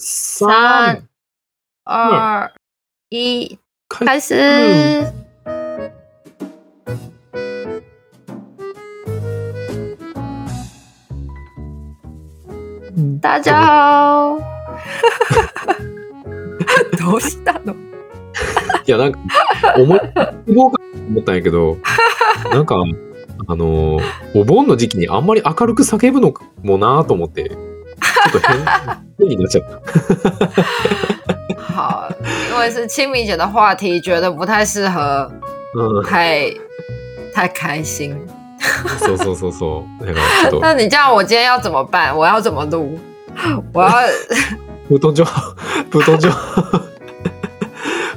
三、二、一，开始。大家好。どうしたの？いや、なんか、思い、思ったんやけど、なんか、あの、お盆の時期にあんまり明るく叫ぶのもなと思って、ちょっと変変になっちゃった。好，因为是清明节的话题，觉得不太适合うん、太太开心。そうそうそうそう。だからちょっと、那你这样，我今天要怎么办？我要怎么录？我要プートン上、プートン上。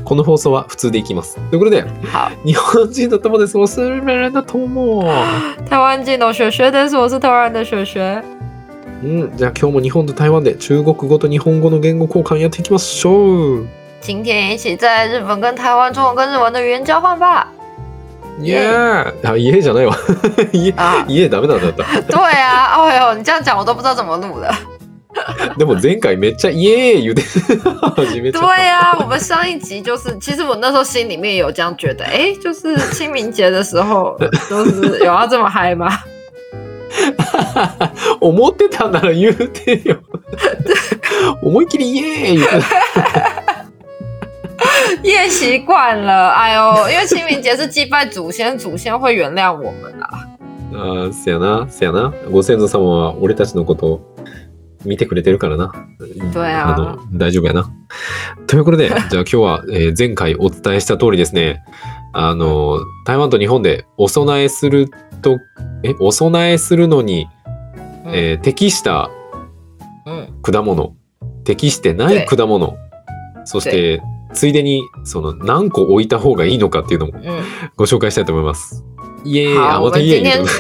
この放送は普通でいきます。ということで、好。日本人の友です。我是日本人的友。台湾进的雪雪，但是我是台湾的雪雪。うん、じゃあ今日も日本と台湾で中国語と日本語の言語交換やっていきましょう。今天一起在日本跟台湾中文跟日文的语言交换吧。イエーイあ、家じゃないわ。家、啊，家ダメなんだった。对啊，哎呦，你这样讲我都不知道怎么录的。でも前回めっちゃイエーイ言うて始めちゃった。对啊，我们上一集就是，其实我那时候心里面有这样觉得，哎，就是清明节的时候，就是有要这么嗨吗？思ってたんなら言うてよ。思いっきりイエーイ言うて 也习惯了，哎呦，因为清明节是祭拜祖先，祖先会原谅我们啊。ああ、せやな、せやな。ご先祖様は俺たちのことを見てくれてるからな。あの、大丈夫やな。ということで、じゃあ今日は、えー前回お伝えした通りですね、あの、台湾と日本でお供えすると、え、お供えするのに、嗯えー適した嗯，果物、適してない果物、そして、ついでに、その、何個置いた方がいいのかっていうのも嗯，ご紹介したいと思います。イエーイ好，あ、我またイエーイ天。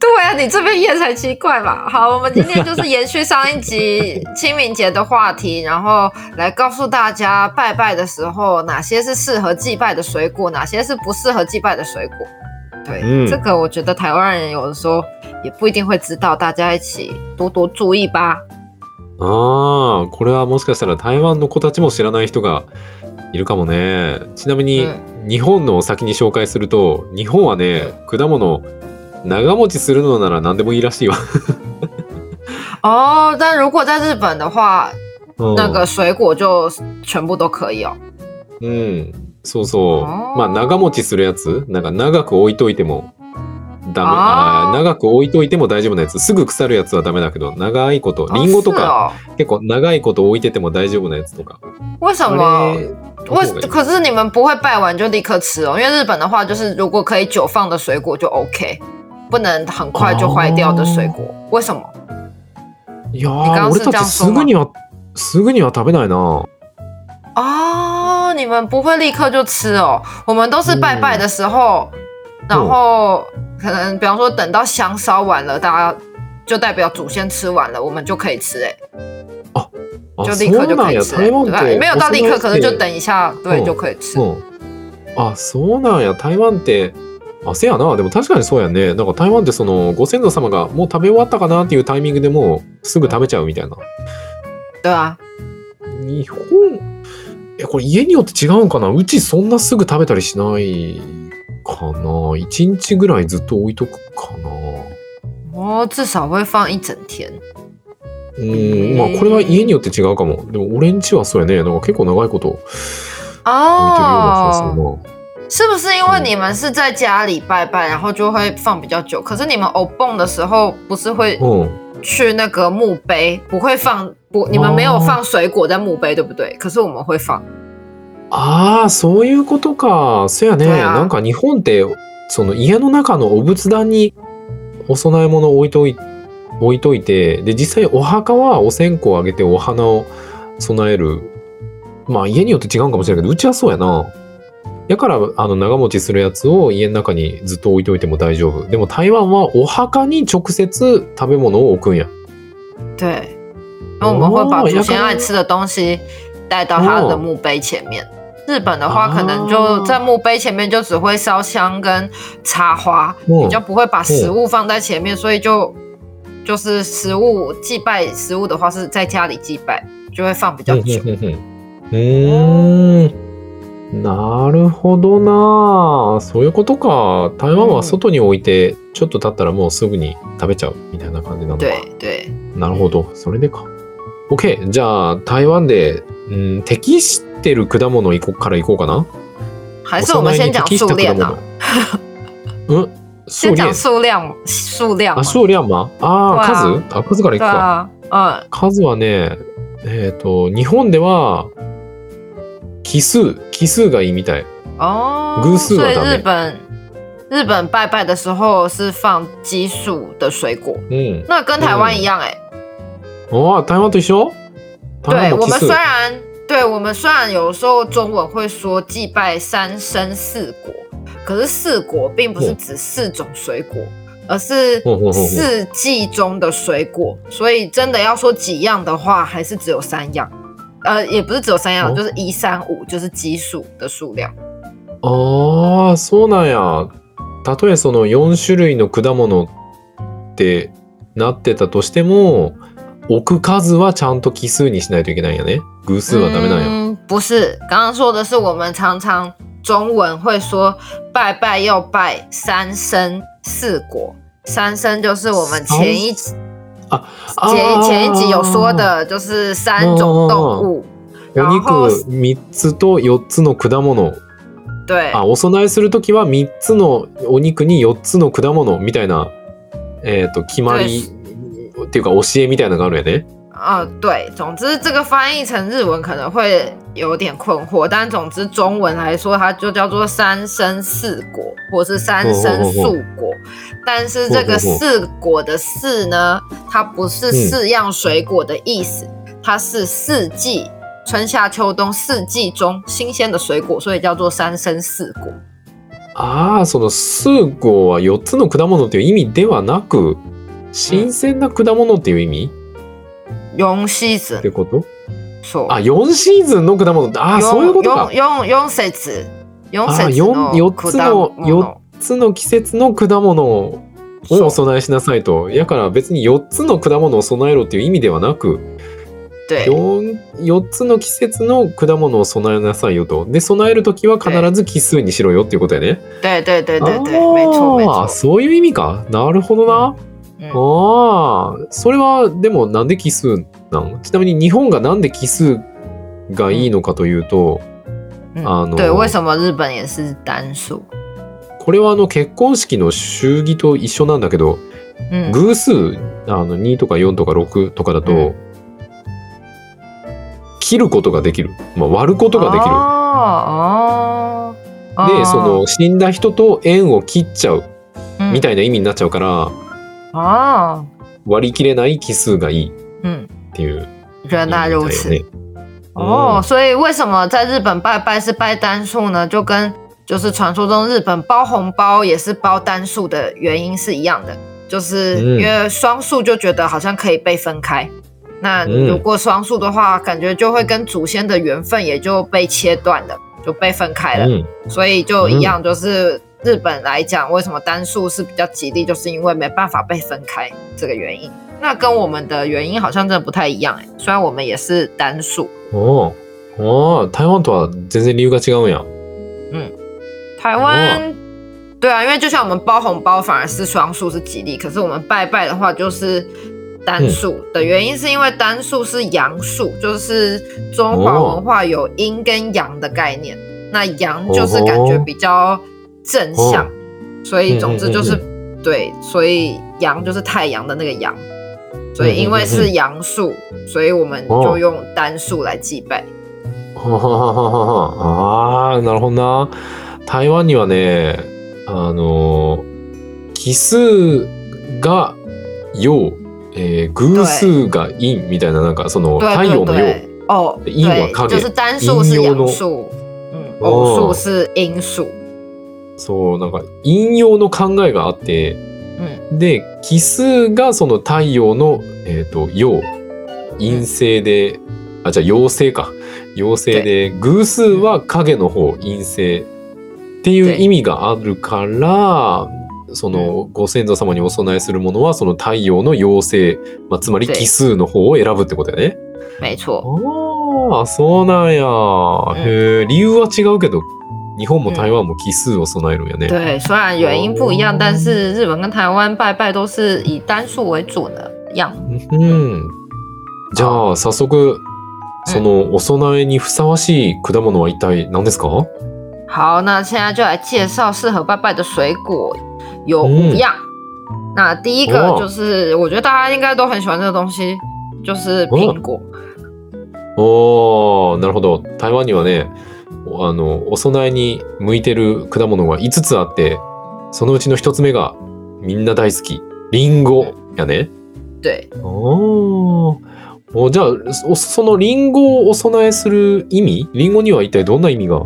对啊，你这边夜才奇怪吧？好，我们今天就是延续上一集清明节的话题，然后来告诉大家拜拜的时候哪些是适合祭拜的水果，哪些是不适合祭拜的水果。对，嗯这个我觉得台湾人有的时候也不一定会知道，大家一起多多注意吧。ああ、これはもしかしたら台湾の子たちも知らない人がいるかもね。ちなみに、日本のを先に紹介すると、日本はね、果物、長持ちするのなら何でもいいらしいわ。哦，但如果在日本的话，うん那个水果就全部都可以哦。うん。そうそう。まあ、長持ちするやつ、なんか長く置いといてもダメ。長く置いといても大丈夫なやつ。すぐ腐るやつはダメだけど、長いこと、リンゴとか、哦結構長いこと置いてても大丈夫なやつとか。为什あ么？れ为可是你们不会拜完就立刻吃哦，因为日本的话就是如果可以久放的水果就 OK，不能很快就坏掉的水果。为什么？いやー、俺たちすぐには、すぐには食べないな。哦，你们不会立刻就吃哦，我们都是拜拜的时候，然后可能比方说等到香烧完了，大家就代表祖先吃完了，我们就可以吃哎，あ就立刻就可以吃欸，そうなんや台湾って对吧？没有到立刻，可是就等一下，对嗯就可以吃。うん。あ、そうなんや。台湾って、あ、せやな。でも確かにそうやね。なんか台湾ってその、ご先祖様がもう食べ終わったかなっていうタイミングでもうすぐ食べちゃうみたいな。对啊，日本、 え、これ家によって違うんかな？うちそんなすぐ食べたりしないかな？一日ぐらいずっと置いとくかな？哦，至少会放一整天。うん、まあこれは家によって違うかも。でも俺んちはそうやね。なんか結構長いこと置いてるような気がする哦，な。是不是因为你们是在家里拜拜，然后就会放比较久？可是你们偶蹦的时候不是会うん。去那个墓碑，不会放不？你们没有放水果在墓碑，对不对？可是我们会放。ああ、そういうことか。そやね。なんか日本って、その家の中のお仏壇にお供え物を置いとい置いといて、で、実際お墓はお線香をあげてお花を備える。まあ家によって違うんかもしれないけど、うちはそうやな。だから、あの、長持ちするやつを家の中にずっと置いといても大丈夫。でも台湾はお墓に直接食べ物を置くんや。对，然后我们会把哦祖先爱吃的东西带到他的墓碑前面。日本的话，可能就在墓碑前面就只会烧香跟插花，うん比较不会把食物放在前面，所以就 就是食物祭拜食物的话是在家里祭拜，就会放比较久。うんうんうんうーん。なるほどなそういうことか。台湾は外に置いて、ちょっと経ったらもうすぐに食べちゃうみたいな感じなのか。对对，なるほど。それでか。 OK。じゃあ、台湾で、うん、適してる果物いこからいこうかな？还是我们先讲数量啊，うん？数量先讲数量数量嘛あ、数量まああー、そう数あ、数からいく对か。啊，嗯，数はね、えっ、と、日本では、奇数、奇数がいいみたい。哦，偶数所以日本日本拜拜的时候是放奇数的水果，うん。那跟台湾一样哎、ああ、台湾と一緒台湾对我们虽然对我们虽然有时候中文会说祭拜三生四果，可是四果并不是哦指四种水果，而是哦哦哦哦四季中的水果，所以真的要说几样的话，还是只有三样。呃，也不是只有三样，哦就是一三五，就是奇数的数量。ああ、そうなんや。たとえその4種類の果物ってなってたとしても、置く数はちゃんと奇数にしないといけないんやね。偶数はダメなんや。嗯，不是，刚刚说的是我们常常中文会说拜拜要拜三生四果，三生就是我们前一集あ前前一集有说的，就是三种动物。お肉3つと4つの果物。对あ、お供えするときは3つのお肉に4つの果物みたいな、えっ、と、決まりっていうか教えみたいなのがあるんやね。呃，对，总之这个翻译成日文可能会有点困惑，但总之中文来说，它就叫做三生四果，或是三生素果。但是这个四果的四呢，它不是四样水果的意思，它是四季，春夏秋冬四季中新鲜的水果，所以叫做三生四果。あ、その数個は4つの果物っていう意味ではなく、新鮮な果物っていう意味？用シーズンってこと？そう。あ、4シーズンの果物って、ああ、そういうことか。四四節四あ節四の四つの果物4つの季節の果物をお供えしなさいと。やから別に4つの果物を備えろっていう意味ではなく、对 4, 4つの季節の果物を備えなさいよと。で、備えるときは必ず奇数にしろよっていうことやね。对对对对对，没错没ああ、错。そういう意味か。なるほどな。嗯ああ、それはでもなんで奇数なん？ちなみに日本がなんで奇数がいいのかというと、あの嗯对，为什么日本也是单数？これはあの結婚式の祝儀と一緒なん。だけど、嗯，偶数あの2とか4とか6とかだと、うん。切ることができる、まあ、割ることができる。でその死ん。だ人と縁を切っちゃうみいたいな意味になっちゃうから、哦，割り切れない奇数がいい嗯，っていう原来如此。ね。哦，所以为什么在日本拜拜是拜单数呢？就跟就是传说中日本包红包也是包单数的原因是一样的，就是嗯因为双数就觉得好像可以被分开。那嗯如果双数的话，感觉就会跟祖先的缘分也就被切断了，就被分开了。うん所以就一样，就是 日本来讲，为什么单数是比较吉利，就是因为没办法被分开这个原因。那跟我们的原因好像真的不太一样哎，虽然我们也是单数。おーおー台湾とは全然理由が違うんや。台湾，对啊，因为就像我们包红包反而是双数是吉利，可是我们拜拜的话就是单数的原因是因为单数是阳数，就是中华文化有阴跟阳的概念，那阳就是感觉比较 正向，所以总之就是对，所以阳就是太阳的那个阳，所以因为是阳数，所以我们就用单数来祭拜。啊，なるほどな。台湾にはね、あの奇数が陽、え偶数が陰みたいななんかその太阳の陽。哦，对，就是单数是阳数，嗯，偶数是阴数。そう、なんか陰陽の考えがあって、嗯，で、奇数がその太陽の、えっ、と、陽、陰性で、あ、じゃあ陽性か。陽性で、偶数は影の方、陰性っていう意味があるから、そのご先祖様にお供えするものはその太陽の妖精、まあ、つまり奇数の方を選ぶってことだよね。没错。ああ、そうなんや。へえ、理由は違うけど、日本も台湾も奇数を備えるんやね。对，虽然原因不一样，但是日本跟台湾拜拜都是以单数为主的样。うん。じゃあ、早速、そのお供えにふさわしい果物は一体何ですか？好，那现在就来介绍适合拜拜的水果，有五样。那第一个哦就是，我觉得大家应该都很喜欢这个东西，就是苹果。おー、なるほど。台湾にはね、あの、お供えに向いてる果物が5つあって、そのうちの1つ目がみんな大好き。リンゴやね。对，おじゃあ、おそのリンゴをお供えする意味？リンゴには一体どんな意味が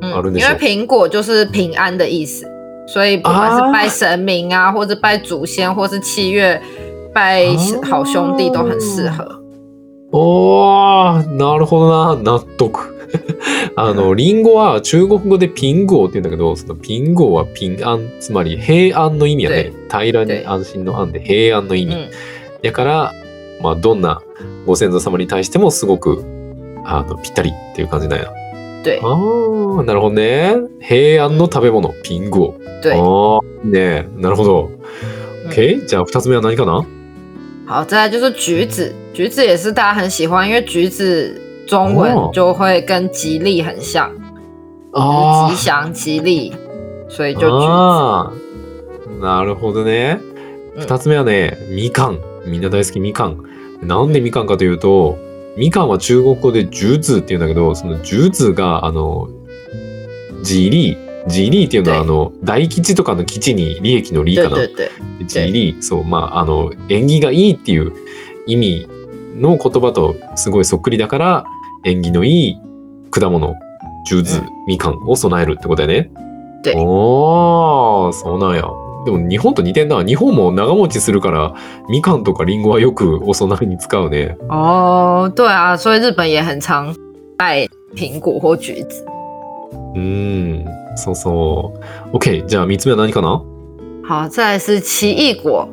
嗯好的，那因为时候苹果就是平安的意思，所以不管是啊拜神明啊，或者拜祖先，或是七月拜好兄弟，都很适合。おー、なるほどな。納得。あの、リンゴは中国語でピンゴーって言うんだけど、そのピンゴーは平安、つまり平安の意味やね。平らに安心の安で平安の意味。嗯，だから、まあ、どんなご先祖様に対してもすごく、あの、ぴったりっていう感じなんや。对あー、なるほどね。平安の食べ物、ピンゴー。对。あー、いいね。なるほど。嗯 OK? じゃあ、二つ目は何かな？好，再来就是橘子，橘子也是大家很喜欢，因为橘子中文哦就会跟吉利很像，あ就是吉祥吉利，所以就橘子。なるほどね。うん二つ目はね、みかん。みんな大好きみかん。なんでみかんかというと、みかんは中国語でジューズって言うんだけど、そのジューズが、あの、ジリー。ジリーっていうのは、はいあの、大吉とかの吉に利益の利かな。吉利。そう、まあ、あの、縁起がいいっていう意味の言葉とすごいそっくりだから、縁起のいい果物、ジューズ、うんみかんを供えるってことだよね。对おー、そうなんや。でも日本と似てんな。日本も長持ちするから、みかんとかりんごはよくお供えに使うね。哦，对啊，所以日本也很常拜苹果或橘子。うーん、そうそう。OK、じゃあ三つ目は何かな？好，再来是奇异果，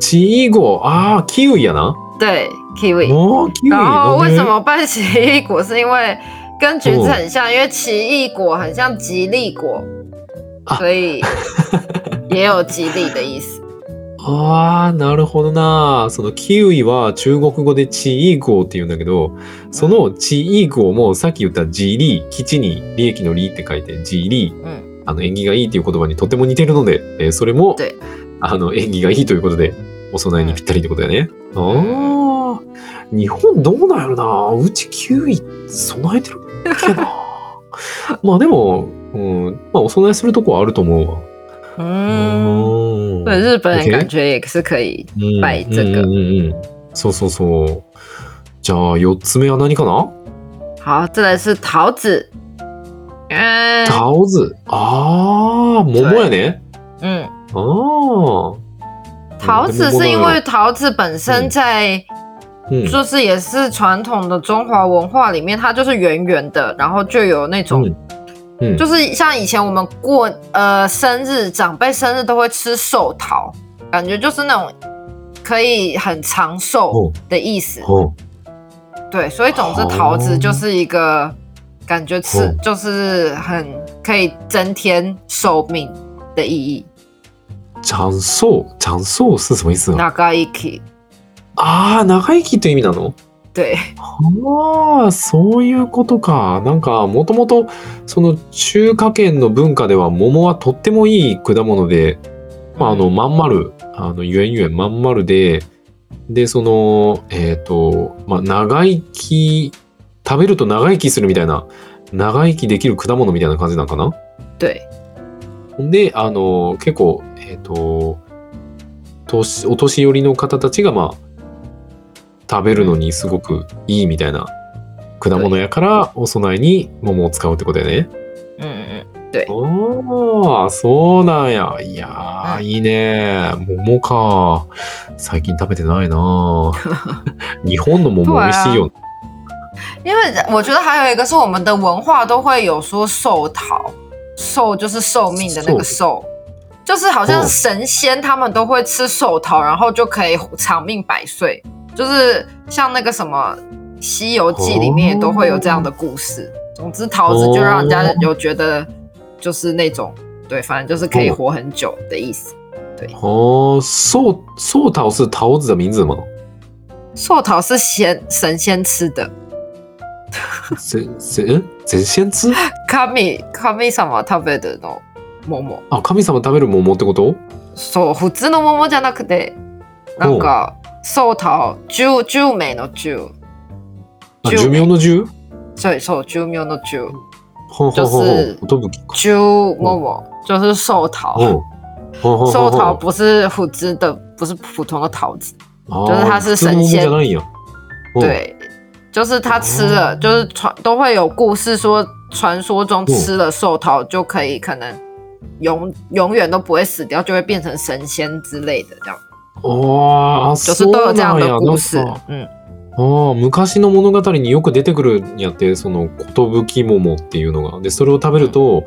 チーゴ。あー、キウイやな。对，kiwi。おー、キウイ。然后为什么拜奇异果？是因为跟橘子很像，因为奇异果很像吉利果，啊所以 也有吉利的意思。あー、なるほどな。そのキウイは中国語でチーゴーって言うんだけど、そのチーゴーもさっき言ったジリー、吉に利益の利って書いてジリー、嗯，あの縁起がいいっていう言葉にとても似てるので、えーそれも对あの縁起がいいということで、お供えにぴったりってことだよね。ああ、日本どうなんやろな？うちキウイ備えてるっけな？まあでも、うん、まあお供えするとこはあると思うわ。嗯，うん对，日本感觉也是可以。うんバイツうんうんうんそうそうそう。じゃあ4つ目は何かな？好，再来是桃子，嗯桃子。ああ、桃やね。嗯，ああ。桃子是因为桃子本身在うん、就是也是传统的中华文化里面，它就是圆圆的，然后就有那种，うん、就是像以前我们过呃生日，长辈生日都会吃寿桃，感觉就是那种可以很长寿哦的意思。うん对，所以总之哦桃子就是一个感觉吃哦就是很可以增添寿命的意义。长寿长寿是什么意思啊？長生き。 ああ、長生きという意味なの？对，ああ、そういうことか。なんか、もともと、その中華圏の文化では桃はとってもいい果物で、まあ、あの、まん丸、あの、ゆえんゆえんまん丸で、で、その、えっ、と、まあ、長生き、食べると長生きするみたいな、長生きできる果物みたいな感じなのかな？で、あの、結構、えっ、と、年、お年寄りの方たちが、まあ、食べるのにすごくいいみたいな果物やから、お供えに桃を使うってことやね。嗯嗯嗯，ああ、そうなんや。いやー、うんいいね。桃か。最近食べてないな 日本の桃美味しいよ。因为我觉得还有一个是我们的文化都会有说寿桃，寿就是寿命的那个寿，就是好像哦神仙他们都会吃寿桃，然后就可以长命百岁，就是像那个什么《西游记》里面也都会有这样的故事。总之，桃子就让人家有觉得就是那种对，反正就是可以活很久的意思。哦，寿寿桃是桃子的名字吗？寿桃是仙神仙吃的，神神嗯神仙吃？神神様食べるの桃。あ、神様食べる桃ってこと？そう、普通の桃じゃなくて、なんか、 寿桃、十、十名の十。あ、寿寿命の寿？そう、そう、寿命の十。ほんほんほんほん。寿か。十桃就是寿桃。うん。ほんほんほ寿んほん。桃不是普通的，不是普通的桃子，あー就是它是普通の桃神仙じゃないんや。うん。对，就是他吃了，就是传都会有故事说，传说中吃了寿桃就可以可能永永远都不会死掉，就会变成神仙之类的，这样 ああ、就是そう都有这样。的故事。嗯，ああ、昔の物語によく出てくるんやって、その寿桃っていうのが。で、それを食べると、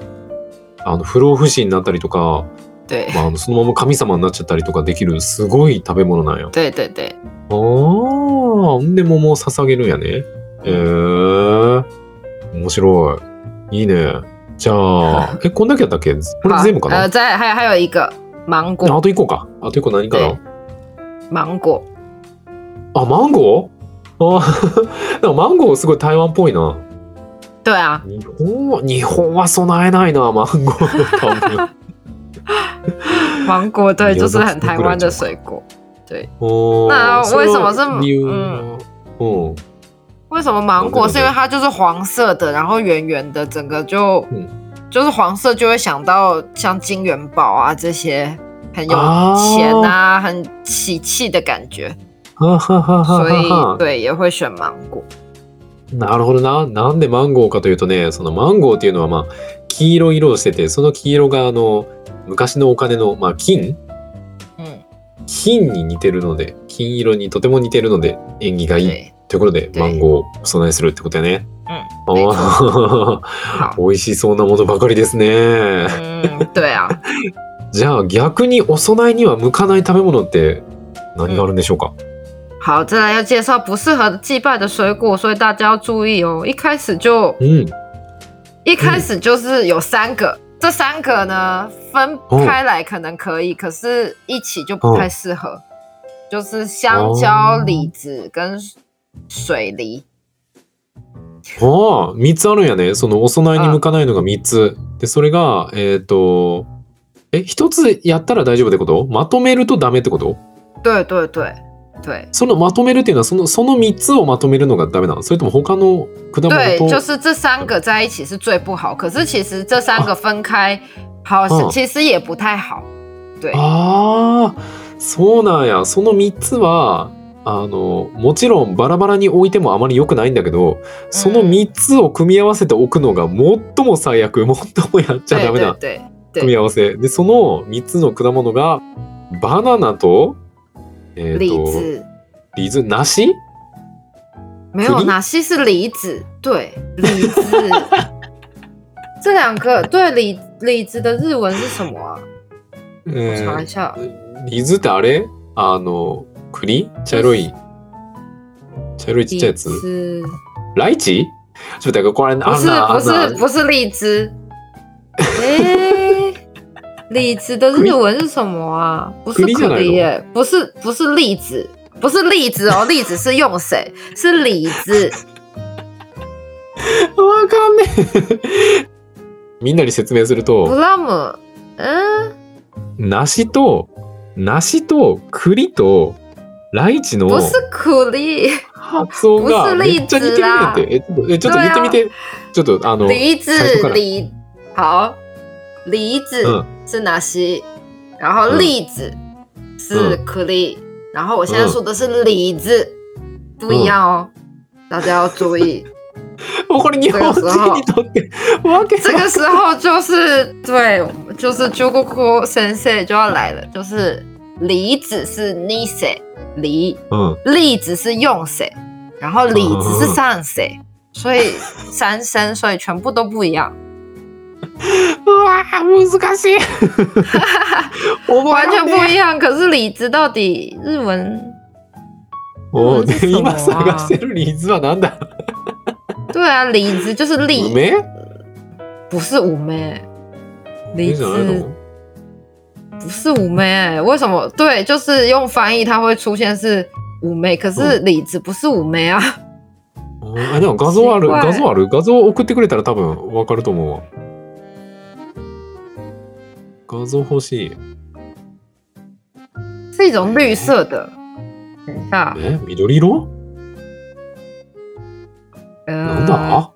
あの不老不死になったりとか、对まあ、そのまま神様になっちゃったりとかできるすごい食べ物なんや。对对对，ああ、んで桃を捧げるんやね。へえ面白い。いいね。じゃあ、え、こんだけやったっけ？これ好全部かな、呃，再还有还有一个芒あ果，と一個か。あと一個何かな芒果，あ、マンゴーあでもマンゴーすごい台湾っぽいな。对啊，日本は、日本は備えないな、マンゴー多分。芒果对，有就是的很台湾的水果。对，おー那それ为什么是理由はうん。为什么芒果？对对对是因为它就是黄色的，然后圆圆的，整个就、嗯就是黄色，就会想到像金元宝啊这些 很有啊。钱啊、很喜气的感觉，はははは所以は。对也会选芒果。なるほどな。なんでマンゴーかというとね、そのマンゴーっていうのはまあ、黄色い色をしてて、その黄色があの、昔のお金の、まあ、金？嗯，金に似てるので、金色にとても似てるので、縁起がいい对，ということで、对マンゴーをお供えするってことやね。うん。美味しそうなものばかりですね。嗯，对啊，じゃあ逆にお供えには向かない食べ物って何があるんでしょうか、好，再来要介绍不适合祭拜的水果，所以大家要注意哦。一开始就うん。一开始就是有三个，这三个呢分开来可能可以，可是一起就不太适合。就是香蕉、哦李子跟水梨。ああ、3つあるんやね。そのお供えに向かないのが3つ。で、それが、えっ、と、え、1つやったら大丈夫ってこと？まとめるとダメってこと？对对对对そのまとめるっていうのはそのその3つをまとめるのがダメなの？それとも他の果物对，と就是这三个在一起是最不好。可是其实这三个分开，好嗯。其实也不太好。对，ああそうなんや。その3つはあのもちろんバラバラに置いてもあまり良くないんだけどその3つを組み合わせておくのが最も最悪最もやっちゃダメな。对对对組み合わせ。でその3つの果物がバナナとえっ、李と子リズ梨？没有，栗？哪些是梨子？对，李子。这两个对李李子的日文是什么啊？我えー查一下。リズってあれ？あの栗？茶色い。茶色いちっちゃいやつ？ライチ？不是不是不是荔枝。哎，李子的日文是什么啊？不是可栗じゃないの梨耶，不是不是栗子，不是栗子哦，栗子是用谁？是李子。わかんねえ。みんなに説明すると。布拉姆，嗯，梨と梨と栗とライチの不是苦梨，発音がめっちゃ似てるって。えちょっと言ってみて。ちょっとあの梨子梨好，梨子。嗯是哪些？然后嗯栗子是苦梨，然后我现在嗯说的是梨子，不一样哦，大家要注意。もうこれ日本人にとってわけ这个时候就是对，就是朱姑姑先生就要来了，就是梨子是你谁梨，うん栗子是用谁，然后李子是上谁，所以三声，所以全部都不一样。 うわー難しい。完全不一样。可是李子到底日文？お嗯是什么今啊探してるリーズはなんだ？对啊，李子就是李，梅？不是五梅じゃない子の？不是五妹、欸，为什么？对，就是用翻译它会出现是五妹，可是李子不是五妹啊。あでも画像ある画像ある？画像送ってくれたら多分わかると思うわ。画像欲しい。是一种绿色的。等一下，え緑色なん呃，だ？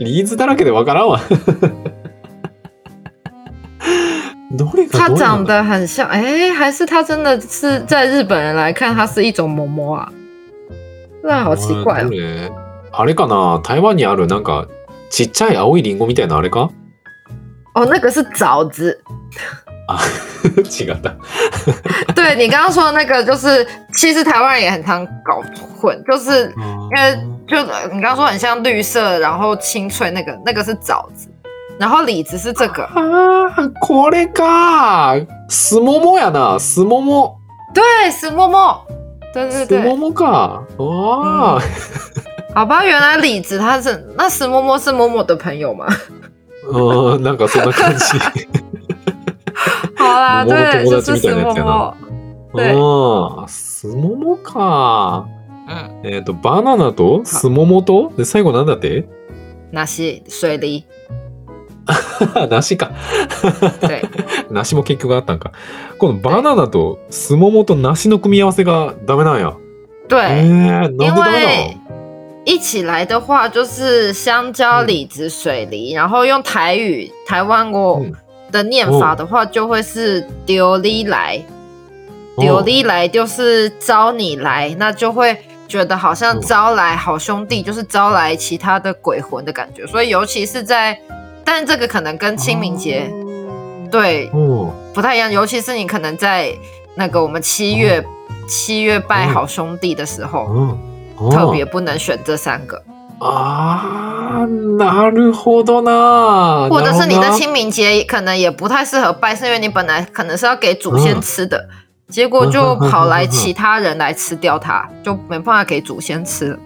リーズだらけでわからんわ。どれが它长得很像，哎、还是它真的是在日本人来看，它是一种啊？那好奇怪あれかな？台湾にあるなんかちっちゃい青いリンゴみたいなあれか？哦，那个是枣子。違った。对你刚刚说的那个，就是其实台湾人也很常搞混，就是因为就你刚刚说很像绿色，然后清脆那个，那个是枣子，然后李子是这个。あーこれかすももやなすもも对，石默默。对对すも对，もかあ好吧，原来李子他是那石默默是默默的朋友吗？ ーうんなんかそんな感じ。好啦，对，友就是石達みたいなやつや默默な。对ああすももか。嗯，えっ、とバナナと？すももと？で最後なんだって？梨。水梨，梨か。对 梨も結局あったんか。このバナナとすももと梨の組み合わせがダメなんや。え对。ー、なんで因ダメ为一起来的话，就是香蕉、嗯李子、水梨，然后用台语台湾国嗯。的念法的话，就会是丢你来，哦。丢你来就是招你来，那就会觉得好像哦招来好兄弟，就是招来其他的鬼魂的感觉。所以尤其是在，但这个可能跟清明节、对哦。不太一样，尤其是你可能在那个我们七月、七月拜嗯好兄弟的时候。特别不能选这三个，あーなるほどな或者是你的清明节可能也不太适合拜，是因为你本来可能是要给祖先吃的，结果就跑来其他人来吃掉它，就没办法给祖先吃了。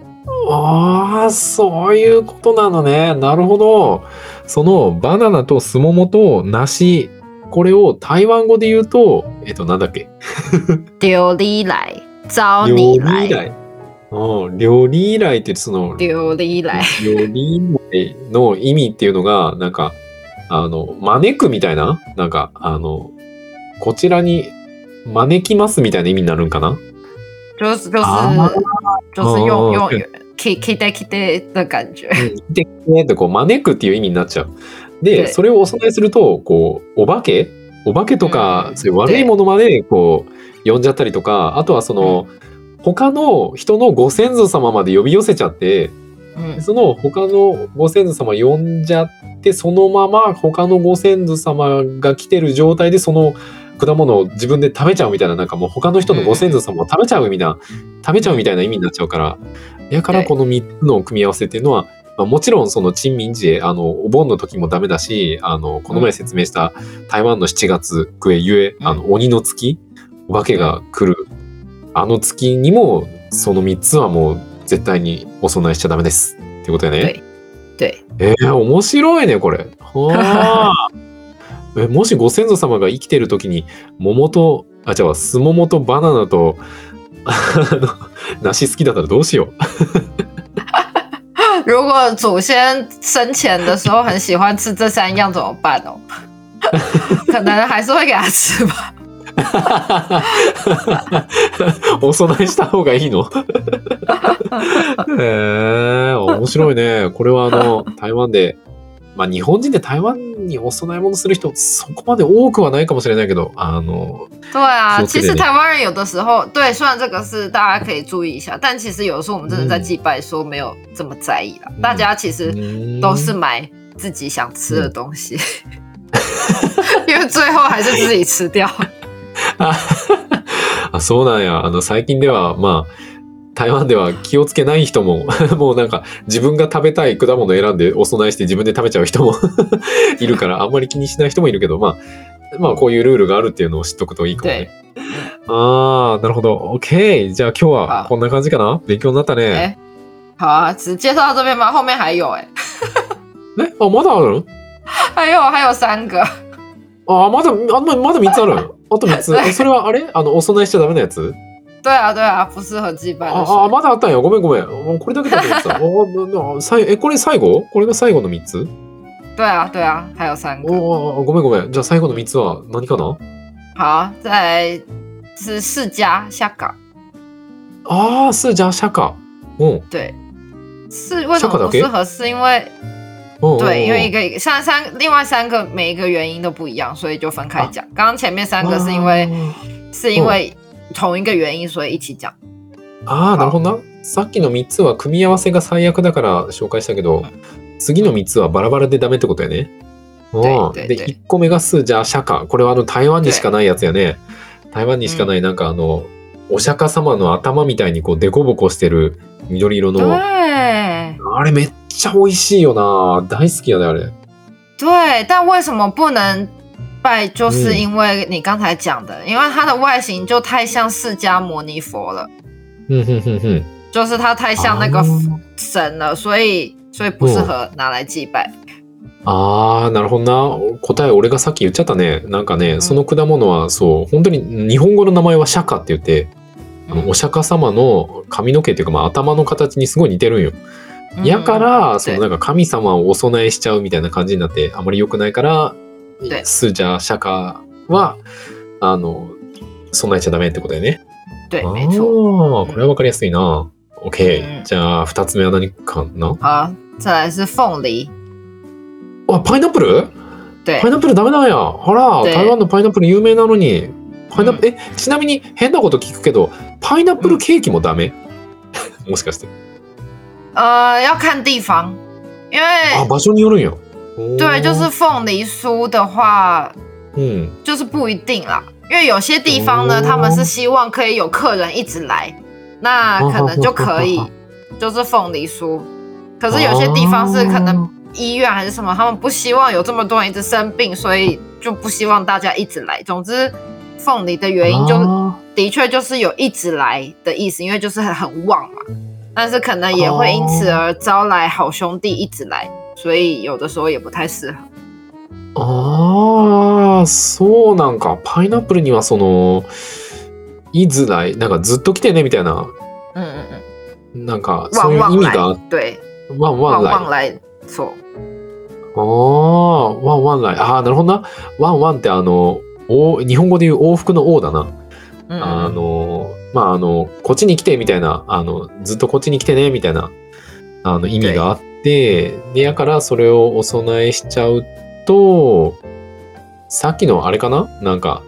ああ、そういうことなのね。なるほど。そのバナナとスモモと梨、これを台湾語で言うと、えっと、なんだっけ？丢你来，招料你来，理依頼。うん、料理依頼ってその、丢你来，料理依頼の意味っていうのが、なんか、あの、招くみたいな？なんか、あの、こちらに招きますみたいな意味になるんかな？就是就是啊就是用哦用对 k k d k d 的感觉。うん。来てねってこう招くっていう意味になっちゃう。で、对それをお供えすると、こう、お化け？お化けとか、うん。そういう悪いものまでこう、呼んじゃったりとか、あとはその、他の人のご先祖様まで呼び寄せちゃって、嗯その他のご先祖様呼んじゃって、そのまま他のご先祖様が来てる状態でその果物を自分で食べちゃうみたいな、なんかもう他の人のご先祖様を食べちゃうみたいな、食べちゃうみたいな意味になっちゃうから、やからこの3つの組み合わせっていうのは、まあ、もちろんその珍民節、あの、お盆の時もダメだし、あの、この前説明した台湾の7月、クエゆえ、うんあの、鬼の月、お化けが来る、あの月にも、その3つはもう絶対にお供えしちゃダメです。ってことやね。对，えー、面白いね、これ。はあ えもしご先祖様が生きてる時に、桃と、あ、違うわ、すももとバナナと、梨好きだったらどうしよう。如果祖先生前的时候很喜欢吃这三样怎么办哦？可能还是会给他吃吧。お供えした方がいいの？えー、面白いね。これはあの、台湾で、まあ日本人で台湾にお供え物する人、そこまで多くはないかもしれないけど、あの、对啊，其实台湾人有的时候，对，虽然这个是大家可以注意一下，但其实有的时候我们真的在祭拜的时候没有这么在意啦。嗯大家其实うん都是买自己想吃的东西，因为最後还是自己吃掉。ああそうなんや。あの、最近では、まあ、台湾では気をつけない人も、もうなんか自分が食べたい果物を選んでお供えして自分で食べちゃう人も いるから、あんまり気にしない人もいるけど、まあ、まあこういうルールがあるっていうのを知っとくといいかもね。ああ、なるほど。OK。じゃあ今日は好こんな感じかな？勉強になったね。哎，好啊，只介绍到这边吗？后面还有哎、え？あ、まだある？还有还有三个，あ、まだ、あままだ3つある？あと3つ。えそれはあれ？あの、お供えしちゃダメなやつ？对啊对啊，不适合祭拜的あ、あ、水。まだあったんや。ごめんごめん。あこれだけだと思ってた。え、これ最後？これが最後の3つ？对啊对啊，还有三个。おごめんごめん。じゃあ最後の3つは何かな？好，再来是释迦下岗，ああ、是じゃあ釈迦。うん。对，是为什么不适合？是因为うんうんうん对，因为一个三三另外三个每一个原因都不一样，所以就分开讲。刚刚前面三个是因为是因为同一个原因，所以一起讲。ああ、なるほどな。さっきの3つは組み合わせが最悪だから紹介したけど、次の3つはバラバラでダメってことやね。うんで、对对1個目がスじゃあ釈迦。これはあの台湾にしかないやつやね。台湾にしかないなんかあの、お釈迦様の頭みたいにこうデコボコしてる緑色の。对あれめっちゃ美味しいよな。大好きやね、あれ。对，但为什么不能拜？就是嗯因为你刚才讲的，因为它的外形就太像释迦牟尼佛了，うんうんうんうん。就是它太像那个神了，所以所以不适合拿来祭拜。あー、なるほどな。答え俺がさっき言っちゃったね。なんかね、んその果物はそう、本当に日本語の名前は釈迦って言って、あのお釈迦様の髪の毛っていうか、まあ、頭の形にすごい似てるんよ。嗯やから、そ对のなんか神様をお供えしちゃうみたいな感じになって、あまり良くないから对、スージャー釈迦は、あの、備えちゃダメってことだよね。对，あ没错。あ、これはわかりやすいな。OK、うん。じゃあ、二つ目は何かな？好，再来是凤梨，あ、パイナップル？对パイナップルダメなんや。あら、で。台湾のパイナップル有名なのに。パイナップル、え、ちなみに変なこと聞くけど、パイナップルケーキもダメ、もしかして。呃，要看地方，因あ、为場所によるんや。おー对，就是凤梨酥的话，うん。就是不一定啦，因为有些地方呢，哦他们是希望可以有客人一直来，那可能就可以哦，就是凤梨酥。可是有些地方是可能医院还是什么，他们不希望有这么多人一直生病，所以就不希望大家一直来。总之，凤梨的原因就あ的确就是有一直来的意思，因为就是很很旺嘛。 但是可能也会因此而招来好兄弟一直来，所以有的时候也不太适合。ーあー、そうなんか。パイナップルにはその、いづらい、なんかずっと来てねみたいな、嗯嗯嗯，なんかそういう意味が、对，ワンワン来。来错。ああ、ワンワン来。ああ、なるほどな。ワンワンってあの、お日本語で言う往復の王だな。嗯，あの、まあ、あの、こっちに来てみたいな、あの、ずっとこっちに来てねみたいな、あの、意味があって、で、やからそれをお供えしちゃうと、さっきのあれかな？なんか、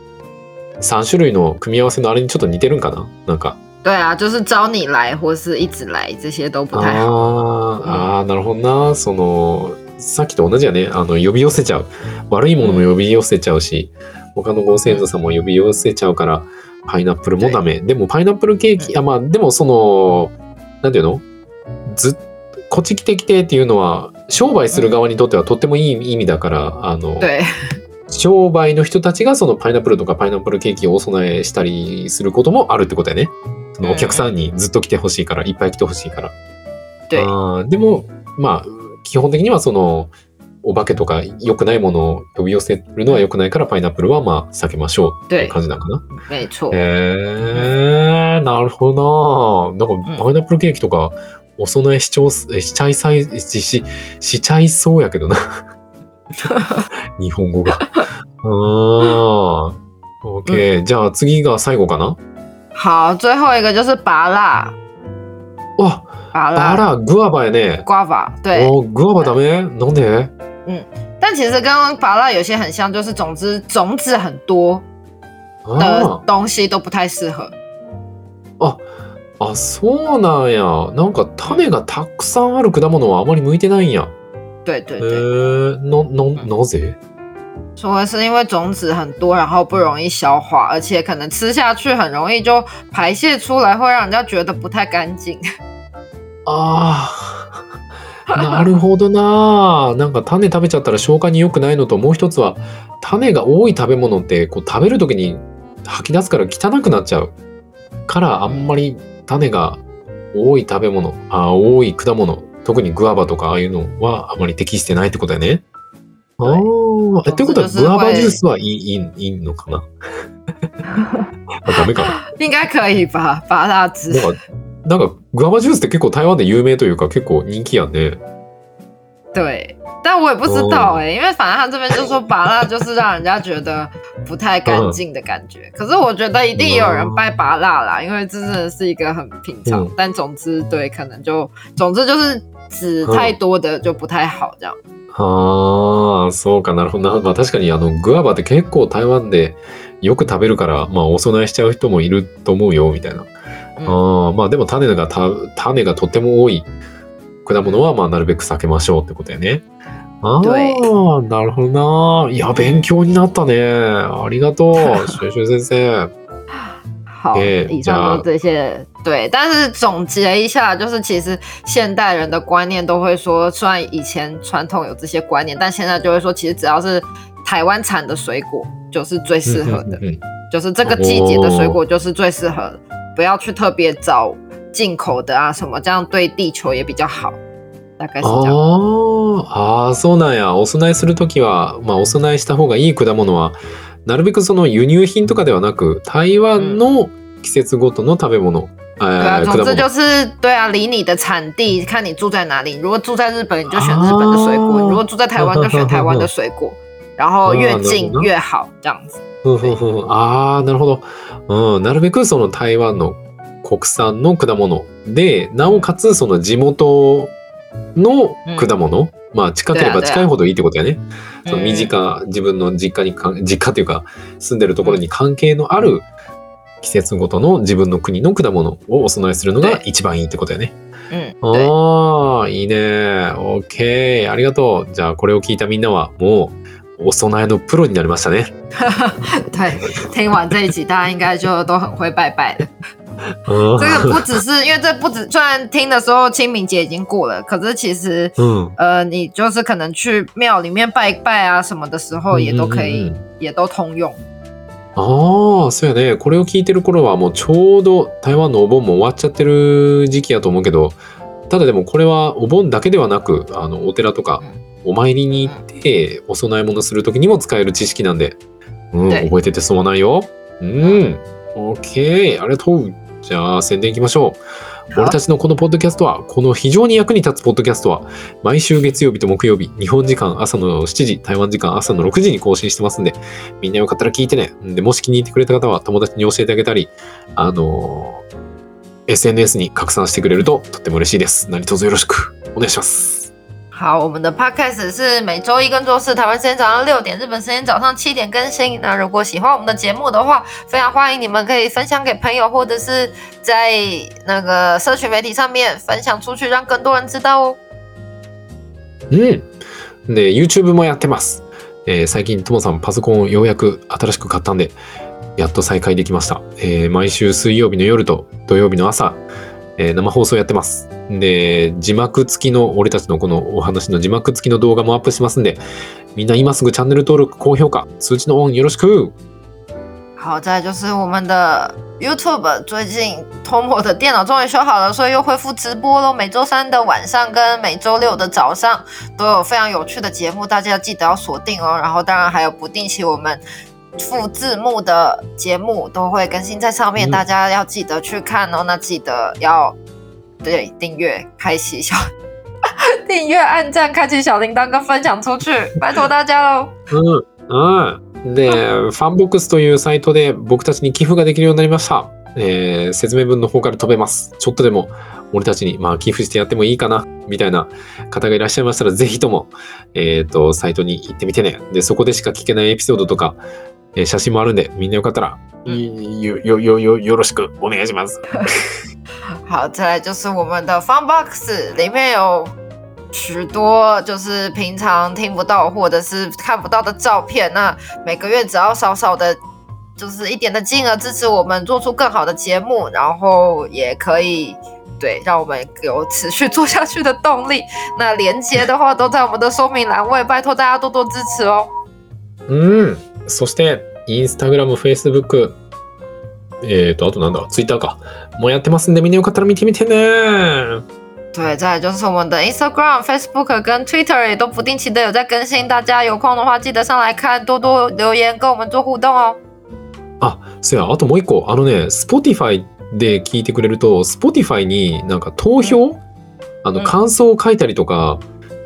3種類の組み合わせのあれにちょっと似てるんかな？なんか。对啊，就是招你来或是一直来，这些都不太好。あーあー、なるほどな。その、さっきと同じやね。あの、呼び寄せちゃう。悪いものも呼び寄せちゃうし、他のご先祖様も呼び寄せちゃうから、パイナップルもダメ。でも、パイナップルケーキ、あ、まあ、でもその、なんていうの？ずっこっち来て来てっていうのは、商売する側にとってはとってもいい意味だから、あの、对商売の人たちがそのパイナップルとかパイナップルケーキをお供えしたりすることもあるってことやね。そのお客さんにずっと来てほしいから、いっぱい来てほしいから。对あーでも、まあ、基本的にはその、お化けとか良くないものを呼び寄せるのは良くないから、パイナップルはまあ避けましょうっていう对，感じなのかな？没えー、なるほどな。なんか、パイナップルケーキとか、お供えしちしちゃいさいし、し、しちゃいそうやけどな。日本語が。あー。OK、じゃあ次が最後かな？好，最後一个就是拔辣，あ、拔辣あら、グアバやね。guava，对。おグアバダメ？なんで？但其实跟拔辣有些很像，就是总之种子很多あ的东西都不太适合。あ、あ、そうなんや。なんか種がたくさんある果物はあまり向いてないんや。へ对对对，えな、な、なぜ 说的是因为种子很多，然后不容易消化，而且可能吃下去很容易就排泄出来，会让人家觉得不太干净。ああ、 なるほどな。なんか種食べちゃったら消化に良くないのと、もう一つは、種が多い食べ物って、こう食べる時に吐き出すから汚くなっちゃう。から、あんまり種が多い食べ物、あ多い果物、特にグアバとかああいうのはあまり適してないってことだよね。ああ、えってことはグアバジュースはいいいいいいのかな？あダメかな？应该可以吧？拔蜡汁なんか、グアバジュースって結構台湾で有名というか結構人気やんね。对，但我也不知道哎、因为反正他这边就说拔蜡就是让人家觉得不太干净的感觉。可是我觉得一定也有人拜拔蜡啦，因为这真的是一个很平常。嗯但总之，对，可能就总之就是籽太多的就不太好这样。ああ、そうかなるほどな。まあ確かにあのグアバって結構台湾でよく食べるから、まあお供えしちゃう人もいると思うよみたいな。うんああ、まあでも種がた種がとても多い果物はまあなるべく避けましょうってことやね。あ对あ、なるほどな。いや、勉強になったね。ありがとう、シュシュ先生。好，诶以上都这些对，但是总结一下，就是其实现代人的观念都会说，虽然以前传统有这些观念，但现在就会说，其实只要是台湾产的水果就是最适合的，うんうんうん就是这个季节的水果就是最适合的，不要去特别找进口的啊什么，这样对地球也比较好，大概是这样。ああ、そうなんや。お供えするときは、まあ、お供えした方がいい果物は、なるべくその輸入品とかではなく、台湾の季節ごとの食べ物、对啊，总之就物。是对啊，离你的产地，看你住在哪里。如果住在日本，你就选日本的水果；如果住在台湾，就选台湾的水果。然后 越近越好，这样子。ああ、なるほど。うん、なるべくその台湾の国産の果物で、なおかつその地元の果物、まあ近ければ近いほどいいってことやね。その身近、自分の実家にか、実家というか住んでるところに関係のある季節ごとの自分の国の果物をお供えするのが一番いいってことやね。嗯，对，ああ、いいね。OK。ありがとう。じゃあこれを聞いたみんなはもうお供えのプロになりましたね。对，听完这一集，大家应该就都很会拜拜了。うん这个不只是因为这不止，虽然听的时候清明节已经过了，可是其实うん。呃，你就是可能去庙里面拜一拜啊什么的时候，也都可以，うんうんうん也都通用。ああ、そうやね。これを聞いてる頃はもうちょうど台湾のお盆も終わっちゃってる時期やと思うけど、ただでもこれはお盆だけではなく、あの、お寺とかお参りに行ってお供え物するときにも使える知識なんで、うん、はい覚えてて損はないよ。うん。OK。ありがとう。じゃあ宣伝いきましょう。俺たちのこのポッドキャストは、この非常に役に立つポッドキャストは、毎週月曜日と木曜日、日本時間朝の7時、台湾時間朝の6時に更新してますんで、みんなよかったら聞いてね。で、もし気に入ってくれた方は友達に教えてあげたり、あのー SNS に拡散してくれるととっても嬉しいです。何卒よろしくお願いします。好，我们的 podcast 是每周一跟周四台湾时间早上六点，日本时间早上七点更新。那如果喜欢我们的节目的话，非常欢迎你们可以分享给朋友，或者是在那个社群媒体上面分享出去，让更多人知道哦。うん。で、YouTube もやってます。えー最近、ともさんパソコンをようやく新しく買ったんで、やっと再開できました。えー毎週水曜日の夜と土曜日の朝、えー生放送やってます。で、字幕付きの、俺たちのこのお話の字幕付きの動画もアップしますんで、みんな今すぐチャンネル登録、高評価、通知のオンよろしく好，再就是我们的 YouTube，最近 Tomo 的电脑终于修好了，所以又恢复直播喽。每周三的晚上跟每周六的早上都有非常有趣的节目，大家要记得要锁定哦。然后当然还有不定期我们附字幕的节目都会更新在上面，嗯大家要记得去看哦。那记得要对订阅、开启小 订阅、按赞、开启小铃铛跟分享出去，拜托大家喽。うん。うん。で、ファンボックスというサイトで僕たちに寄付ができるようになりました。えー説明文の方から飛べます。ちょっとでも俺たちに、まあ、寄付してやってもいいかな、みたいな方がいらっしゃいましたら、ぜひとも、えっ、と、サイトに行ってみてね。で、そこでしか聞けないエピソードとか、えー写真もあるんで、みんなよかったら、よ、よ、よ、よ、よろしくお願いします。好，再来就是我们的 Fun Box 里面有许多就是平常听不到或者是看不到的照片。那每个月只要少少的，就是一点的金额支持我们做出更好的节目，然后也可以对让我们有持续做下去的动力。那连接的话都在我们的说明栏位，拜托大家多多支持哦。うん。そして、インスタグラム、フェイスブック、えっ、と、あとなんだ、ツイッターか。もうやってますんで、みんなよかったら見てみてね。对，再来就是我们的 Instagram、Facebook 跟 Twitter 也都不定期的有在更新，大家有空的话记得上来看，多多留言跟我们做互动哦。あ、そうや、あともう一個。あのね、Spotify で聞いてくれると、Spotify になんか投票、あの、うん感想を書いたりとか、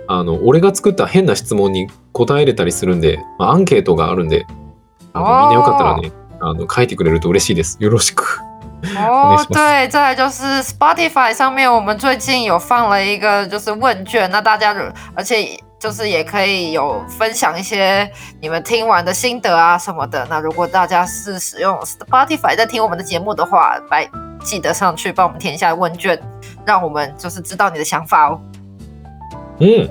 あの、俺が作った変な質問に答えれたりするんで、まあ、アンケートがあるんで、あのみんなよかったらね、あの、書いてくれると嬉しいです。よろしく。哦对，再来就是 Spotify 上面，我们最近有放了一个就是问卷，那大家如而且就是也可以有分享一些你们听完的心得啊什么的。那如果大家是使用 Spotify 在听我们的节目的话，来记得上去帮我们填一下问卷，让我们就是知道你的想法哦。うん。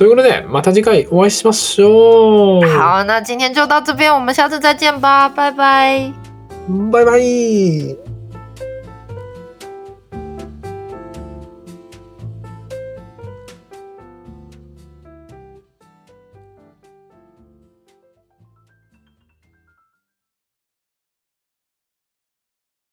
ということで、また次回お会いしましょう。好，那今天就到这边，我们下次再见吧，拜拜。バイバイ。